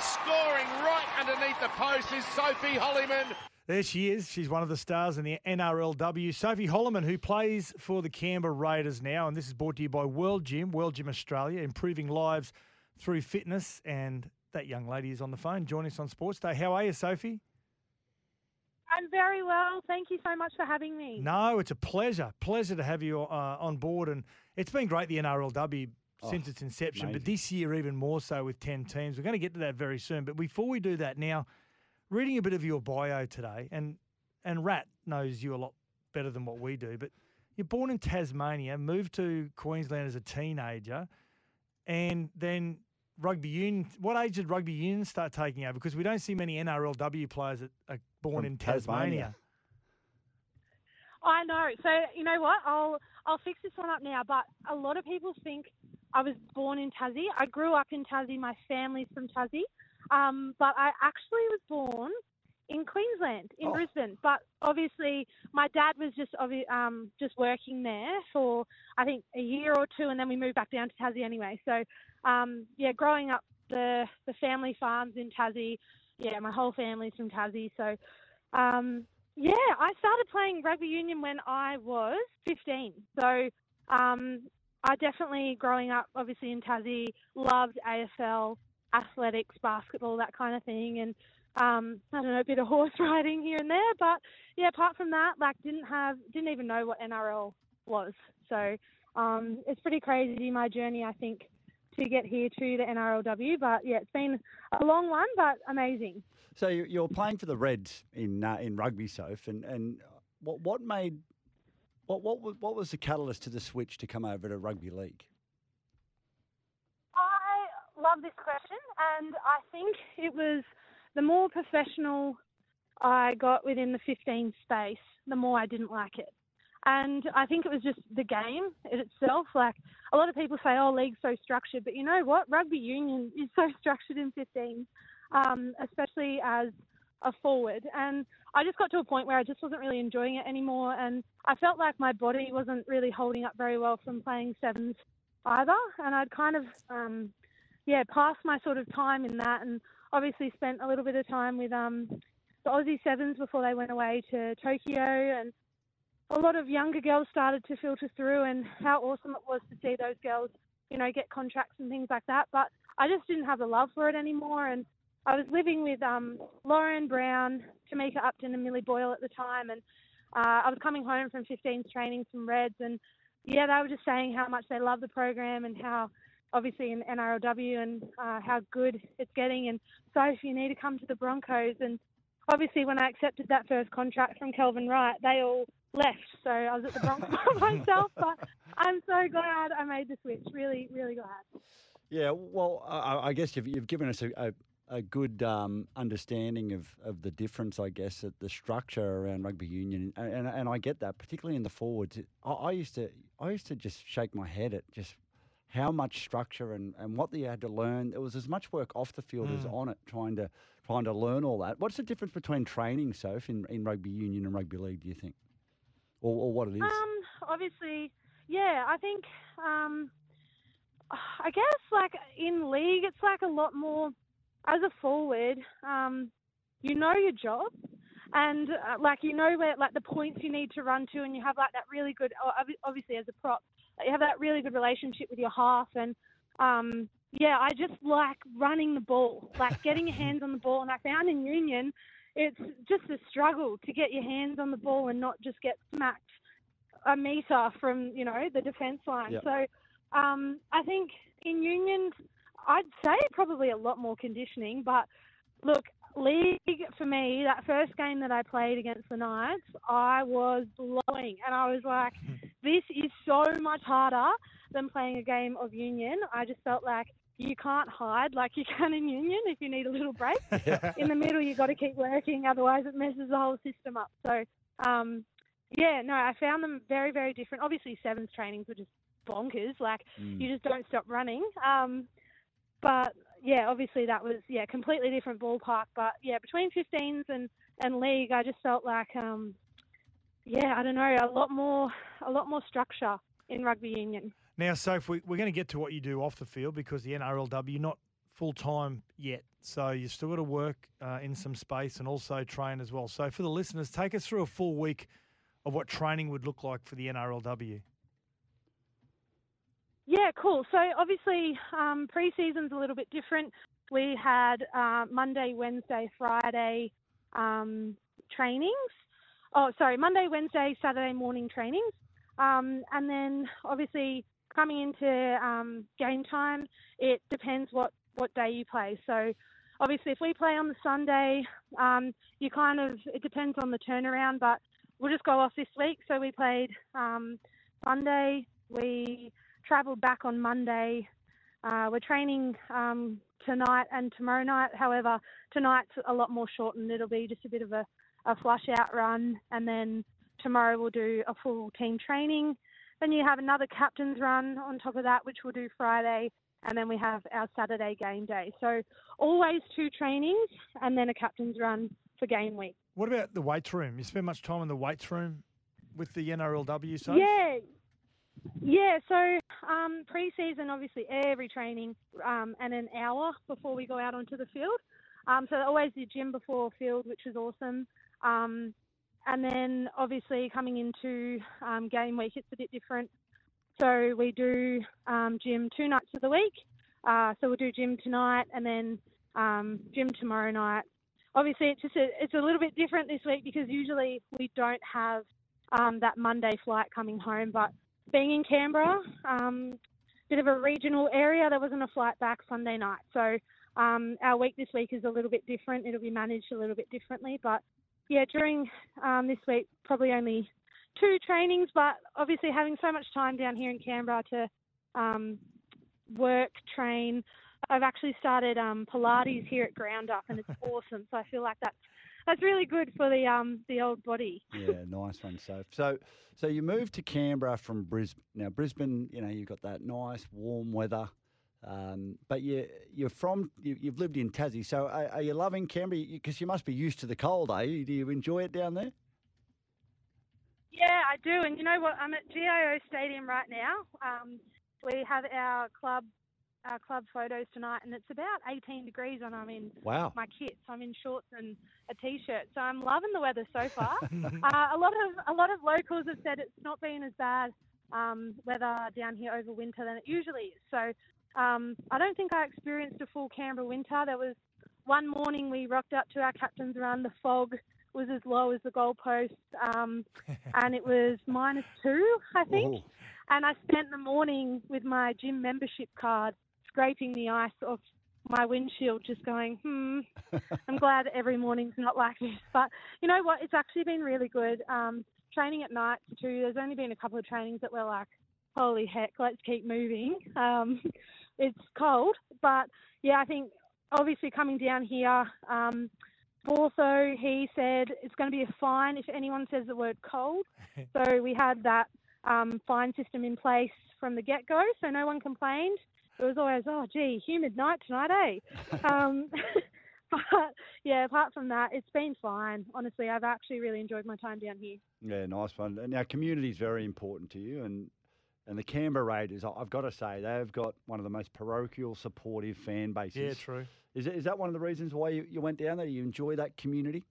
and scoring right underneath the post is Sophie Holyman. There she is. She's one of the stars in the NRLW. Sophie Holyman, who plays for the Canberra Raiders now. And this is brought to you by World Gym, World Gym Australia, improving lives through fitness. And that young lady is on the phone. Join us on Sportsday. How are you, Sophie? I'm very well. Thank you so much for having me. No, it's a pleasure. Pleasure to have you uh, on board. And it's been great, the NRLW, since oh, its inception, but this year even more so with 10 teams. We're going to get to that very soon. But before we do that, now, reading a bit of your bio today, and, and Rat knows you a lot better than what we do, but you're born in Tasmania, moved to Queensland as a teenager, and then rugby union. What age did rugby union start taking over? Because we don't see many NRLW players that are born From in Tasmania. Tasmania. I know. So you know what? I'll I'll fix this one up now. But a lot of people think I was born in Tassie. I grew up in Tassie. My family's from Tassie, um, but I actually was born in Queensland, in Oh. Brisbane. But obviously, my dad was just um, just working there for I think a year or two, and then we moved back down to Tassie anyway. So um, yeah, growing up, the the family farms in Tassie. Yeah, my whole family's from Tassie. So um, yeah, I started playing rugby union when I was 15. So um, I definitely, growing up, obviously in Tassie, loved AFL, athletics, basketball, that kind of thing, and um, I don't know, a bit of horse riding here and there. But yeah, apart from that, like didn't have, didn't even know what NRL was. So um, it's pretty crazy my journey, I think, to get here to the NRLW. But yeah, it's been a long one, but amazing. So you- you're playing for the Reds in uh, in rugby, Soph, and and what what made what what what was the catalyst to the switch to come over to rugby league? I love this question, and I think it was the more professional I got within the 15 space, the more I didn't like it. And I think it was just the game in itself. Like a lot of people say, "Oh, league's so structured," but you know what? Rugby union is so structured in 15, um, especially as a forward. And I just got to a point where I just wasn't really enjoying it anymore, and I felt like my body wasn't really holding up very well from playing sevens either. And I'd kind of, um, yeah, passed my sort of time in that, and obviously spent a little bit of time with um, the Aussie Sevens before they went away to Tokyo, and a lot of younger girls started to filter through, and how awesome it was to see those girls, you know, get contracts and things like that. But I just didn't have the love for it anymore, and I was living with um, Lauren Brown, Tamika Upton, and Millie Boyle at the time, and uh, I was coming home from 15's training from Reds, and yeah, they were just saying how much they love the program and how obviously in NRLW and uh, how good it's getting. And so if you need to come to the Broncos, and obviously when I accepted that first contract from Kelvin Wright, they all left. So I was at the Broncos by myself, but I'm so glad I made the switch. Really, really glad. Yeah, well, I, guess you've, you've given us a, a, a good um, understanding of, of the difference, I guess, at the structure around rugby union, and, and, and I get that, particularly in the forwards. I, I used to I used to just shake my head at just how much structure and, and what you had to learn. It was as much work off the field as Mm. on it, trying to trying to learn all that. What's the difference between training, Soph, in, in rugby union and rugby league? Do you think, or, or what it is? Um, obviously, yeah, I think, um, I guess like in league, it's like a lot more. As a forward, um, you know your job, and uh, like you know where like the points you need to run to, and you have like that really good. Obviously, as a prop, you have that really good relationship with your half, and um, yeah, I just like running the ball, like getting your hands on the ball, and I found in Union. It's just a struggle to get your hands on the ball and not just get smacked a meter from you know the defence line. Yep. So um, I think in Union, I'd say probably a lot more conditioning. But look, league for me, that first game that I played against the Knights, I was blowing, and I was like, this is so much harder than playing a game of union, I just felt like you can't hide like you can in union if you need a little break. in the middle, you've got to keep working, otherwise it messes the whole system up. So, um, yeah, no, I found them very, very different. Obviously, sevens trainings were just bonkers. Like Mm. you just don't stop running. Um, but yeah, obviously that was yeah completely different ballpark. But yeah, between 15s and and league, I just felt like um, yeah, I don't know, a lot more a lot more structure in rugby union. Now, Soph, we, we're going to get to what you do off the field because the NRLW not full time yet, so you've still got to work uh, in some space and also train as well. So, for the listeners, take us through a full week of what training would look like for the NRLW. Yeah, cool. So obviously, um, pre-season's a little bit different. We had uh, Monday, Wednesday, Friday um, trainings. Oh, sorry, Monday, Wednesday, Saturday morning trainings, um, and then obviously coming into um, game time, it depends what what day you play. So obviously, if we play on the Sunday, um, you kind of it depends on the turnaround, but we'll just go off this week. So we played um, Sunday. We travelled back on Monday. Uh, we're training um, tonight and tomorrow night. However, tonight's a lot more shortened. It'll be just a bit of a, a flush out run, and then tomorrow we'll do a full team training. Then you have another captain's run on top of that, which we'll do Friday, and then we have our Saturday game day. So always two trainings and then a captain's run for game week. What about the weights room? You spend much time in the weights room with the NRLW, Soph? Yeah, yeah. So um, pre-season, obviously, every training um, and an hour before we go out onto the field. Um, so always the gym before field, which is awesome. Um, and then obviously coming into um, game week, it's a bit different. So we do um, gym two nights of the week. Uh, so we'll do gym tonight and then um, gym tomorrow night. Obviously, it's just a, it's a little bit different this week because usually we don't have um, that Monday flight coming home. But being in Canberra, um, bit of a regional area, there wasn't a flight back Sunday night. So um, our week this week is a little bit different. It'll be managed a little bit differently. But yeah, during um, this week, probably only two trainings, but obviously having so much time down here in Canberra to um, work, train. I've actually started um, Pilates here at Ground Up, and it's awesome. So I feel like that's that's really good for the um, the old body. Yeah, nice one, Soph. So, so you moved to Canberra from Brisbane. Now, Brisbane, you know, you've got that nice warm weather, um, but you you're from you, you've lived in Tassie. So, are, are you loving Canberra? Because you must be used to the cold, are you? Do you enjoy it down there? Yeah, I do. And you know what? I'm at GIO Stadium right now. Um, we have our club our club photos tonight, and it's about 18 degrees, and I'm in Wow. my kits. I'm in shorts and a t-shirt, so I'm loving the weather so far. uh, a lot of a lot of locals have said it's not been as bad um, weather down here over winter than it usually is. So um, I don't think I experienced a full Canberra winter. There was one morning we rocked up to our captain's run. The fog was as low as the goalpost, um, and it was minus two, I think. Ooh. And I spent the morning with my gym membership card scraping the ice off my windshield, just going, hmm, I'm glad every morning's not like this. But you know what? It's actually been really good. Um, training at night too. There's only been a couple of trainings that were like, holy heck, let's keep moving. Um, it's cold, but yeah, I think obviously coming down here. Um, also, he said it's going to be a fine if anyone says the word cold. so we had that um, fine system in place from the get go, so no one complained. It was always, oh, gee, humid night tonight, eh? um, but yeah, apart from that, it's been fine. Honestly, I've actually really enjoyed my time down here. Yeah, nice one. And Now, community is very important to you, and and the Canberra Raiders, I- I've got to say, they've got one of the most parochial, supportive fan bases. yeah, true. Is, it, is that one of the reasons why you, you went down there? You enjoy that community?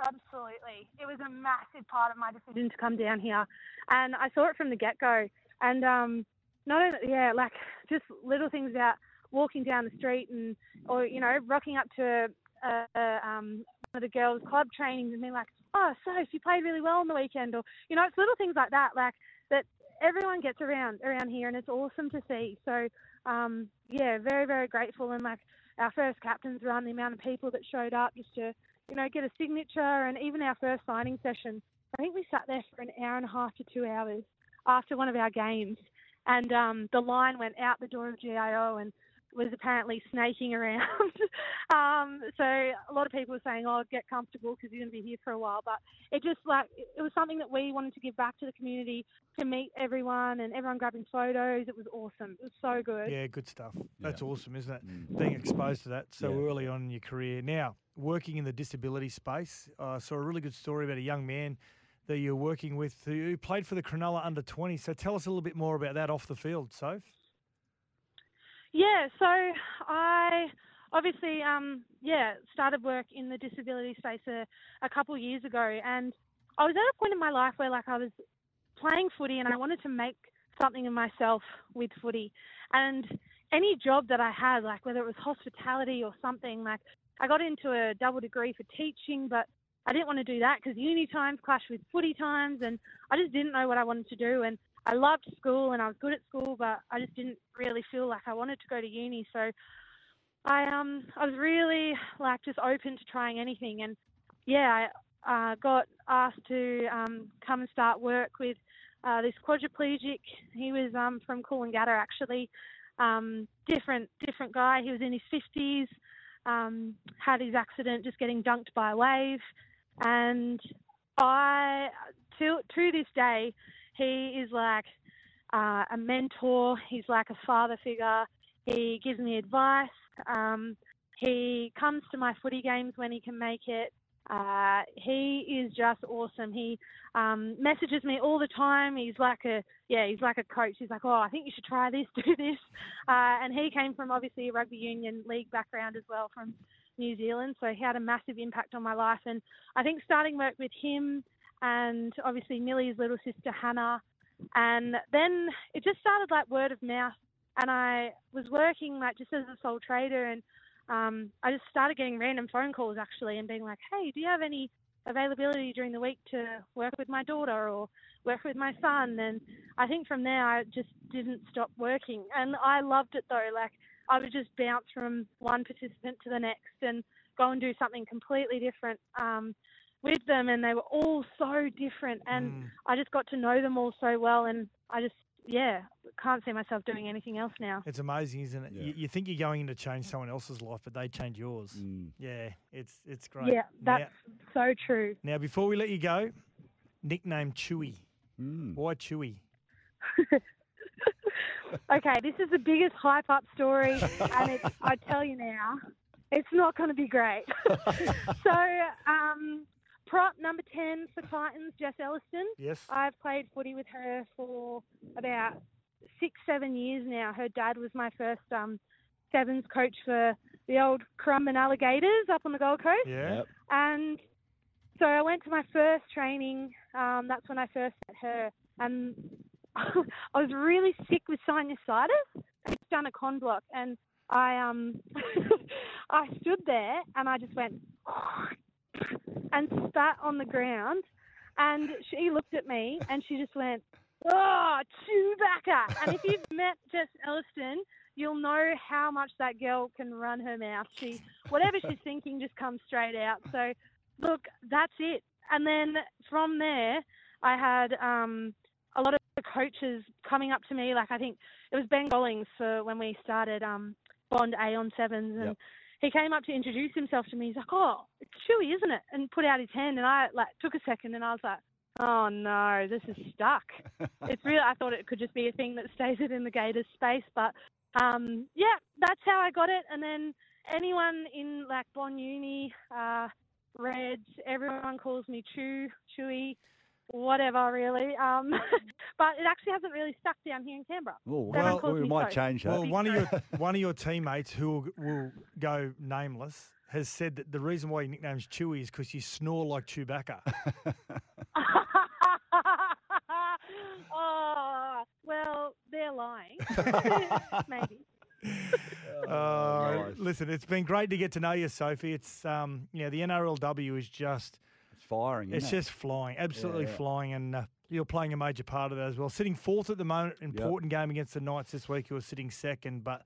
Absolutely. It was a massive part of my decision to come down here. And I saw it from the get go. And um, not only, yeah, like just little things about walking down the street and, or, you know, rocking up to a, a, um, one of the girls' club trainings and being like, oh, so you played really well on the weekend. Or, you know, it's little things like that, like that everyone gets around around here and it's awesome to see. So, um, yeah, very, very grateful. And like our first captain's run, the amount of people that showed up just to, you know, get a signature and even our first signing session. I think we sat there for an hour and a half to two hours. after one of our games, and um, the line went out the door of GIO and was apparently snaking around. um, so a lot of people were saying, "Oh, get comfortable because you're going to be here for a while." But it just like it was something that we wanted to give back to the community to meet everyone and everyone grabbing photos. It was awesome. It was so good. Yeah, good stuff. That's Yeah. awesome, isn't it? Mm. Being exposed to that so Yeah. early on in your career. Now, working in the disability space, I saw a really good story about a young man that you're working with who played for the Cronulla under 20. So tell us a little bit more about that off the field, Soph. Yeah, so I obviously, um, yeah, started work in the disability space a, a couple years ago, and I was at a point in my life where, like, I was playing footy and I wanted to make something of myself with footy, and any job that I had, like whether it was hospitality or something, like I got into a double degree for teaching, but I didn't want to do that because uni times clashed with footy times, and I just didn't know what I wanted to do. And I loved school and I was good at school, but I just didn't really feel like I wanted to go to uni. So I um I was really like just open to trying anything, and yeah, I uh, got asked to um, come and start work with uh, this quadriplegic. He was um, from Coolangatta actually, um, different different guy. He was in his fifties, um, had his accident just getting dunked by a wave, and I to to this day he is like uh, a mentor. He's like a father figure. He gives me advice. Um, he comes to my footy games when he can make it. Uh, he is just awesome. He um, messages me all the time. He's like a yeah, he's like a coach. He's like, oh, I think you should try this, do this. Uh, and he came from obviously a rugby union league background as well from New Zealand, so he had a massive impact on my life. And I think starting work with him and obviously Millie's little sister Hannah, and then it just started like word of mouth. And I was working like just as a sole trader, and um, I just started getting random phone calls actually, and being like, "Hey, do you have any availability during the week to work with my daughter or work with my son?" And I think from there I just didn't stop working, and I loved it though. Like I would just bounce from one participant to the next and go and do something completely different. Um, with them, and they were all so different, and Mm. I just got to know them all so well, and I just, yeah, can't see myself doing anything else now. It's amazing, isn't it? Yeah. You, you think you're going in to change someone else's life, but they change yours. Mm. Yeah, it's it's great. Yeah, Now- that's so true. now, before we let you go, nickname Chewy. Mm. Why Chewy? Okay, this is the biggest hype up story, and it's, I tell you now, it's not going to be great. so, um, prop number 10 for Titans, Jess Elliston. Yes. I've played footy with her for about six, seven years now. Her dad was my first um, sevens coach for the old Currumbin Alligators up on the Gold Coast. yeah. Yep. And so I went to my first training. Um, that's when I first met her. And I was really sick with sinusitis. I'd done a con block. And I um I stood there and I just went and spat on the ground. And she looked at me and she just went, Oh, Chewbacca. And if you've met Jess Elliston, you'll know how much that girl can run her mouth. She whatever she's thinking just comes straight out. So look, that's it. And then from there, I had um, a lot of coaches coming up to me. Like I think it was Ben Gollings for when we started um, Bond A on sevens, and Yep. he came up to introduce himself to me. He's like, "Oh, it's Chewy, isn't it?" And put out his hand, and I like took a second, and I was like. Oh no, this is stuck. it's really. I thought it could just be a thing that stays within the Gators space, but um, yeah, that's how I got it. And then anyone in like Bon Uni, uh, Reds, everyone calls me Chew, Chewy, whatever really. Um, but it actually hasn't really stuck down here in Canberra. Well, Well, we might Soap. change that. Well, one of your one of your teammates who will, will go nameless has said that the reason why your nickname's Chewy is because you snore like Chewbacca. oh, well, they're lying. Maybe. Uh, nice. Listen, it's been great to get to know you, Sophie. It's um, you know, the NRLW is just it's firing. it's it? just flying, absolutely yeah. flying, and uh, you're playing a major part of that as well. Sitting fourth at the moment, important game against the Knights this week. You're sitting second, but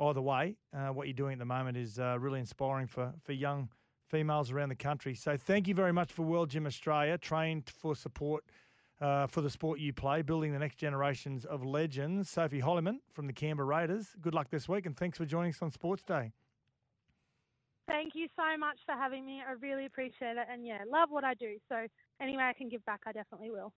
either way, uh, what you're doing at the moment is uh, really inspiring for for young females around the country. So thank you very much for World Gym Australia, trained for support uh, for the sport you play, building the next generations of legends. Sophie Holyman from the Canberra Raiders. Good luck this week, and thanks for joining us on Sportsday. Thank you so much for having me. I really appreciate it. And yeah, love what I do. So any way I can give back, I definitely will.